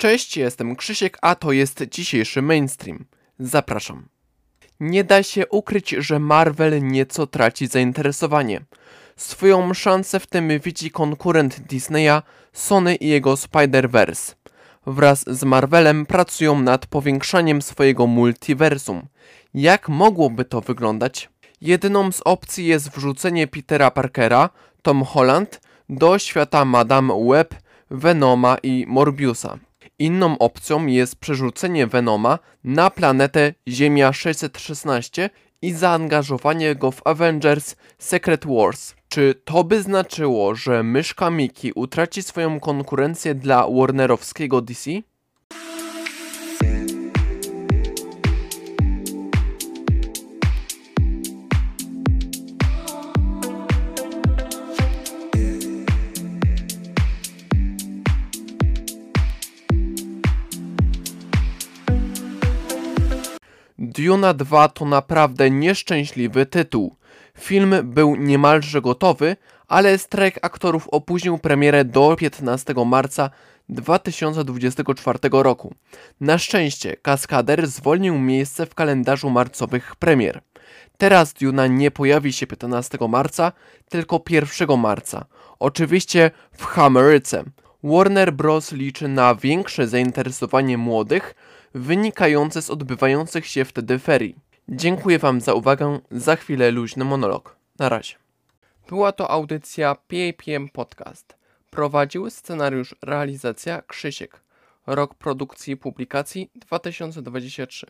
Cześć, jestem Krzysiek, a to jest dzisiejszy mainstream. Zapraszam. Nie da się ukryć, że Marvel nieco traci zainteresowanie. Swoją szansę w tym widzi konkurent Disneya, Sony i jego Spider-Verse. Wraz z Marvelem pracują nad powiększaniem swojego multiversum. Jak mogłoby to wyglądać? Jedyną z opcji jest wrzucenie Petera Parkera, Tom Holland, do świata Madame Web, Venoma i Morbiusa. Inną opcją jest przerzucenie Venoma na planetę Ziemia 616 i zaangażowanie go w Avengers Secret Wars. Czy to by znaczyło, że myszka Miki utraci swoją konkurencję dla Warnerowskiego DC? Duna 2 to naprawdę nieszczęśliwy tytuł. Film był niemalże gotowy, ale strajk aktorów opóźnił premierę do 15 marca 2024 roku. Na szczęście Kaskader zwolnił miejsce w kalendarzu marcowych premier. Teraz Duna nie pojawi się 15 marca, tylko 1 marca. Oczywiście w Ameryce. Warner Bros. liczy na większe zainteresowanie młodych, wynikające z odbywających się wtedy ferii. Dziękuję Wam za uwagę, za chwilę luźny monolog. Na razie. Była to audycja PAPM Podcast. Prowadził scenariusz realizacja Krzysiek. Rok produkcji i publikacji 2023.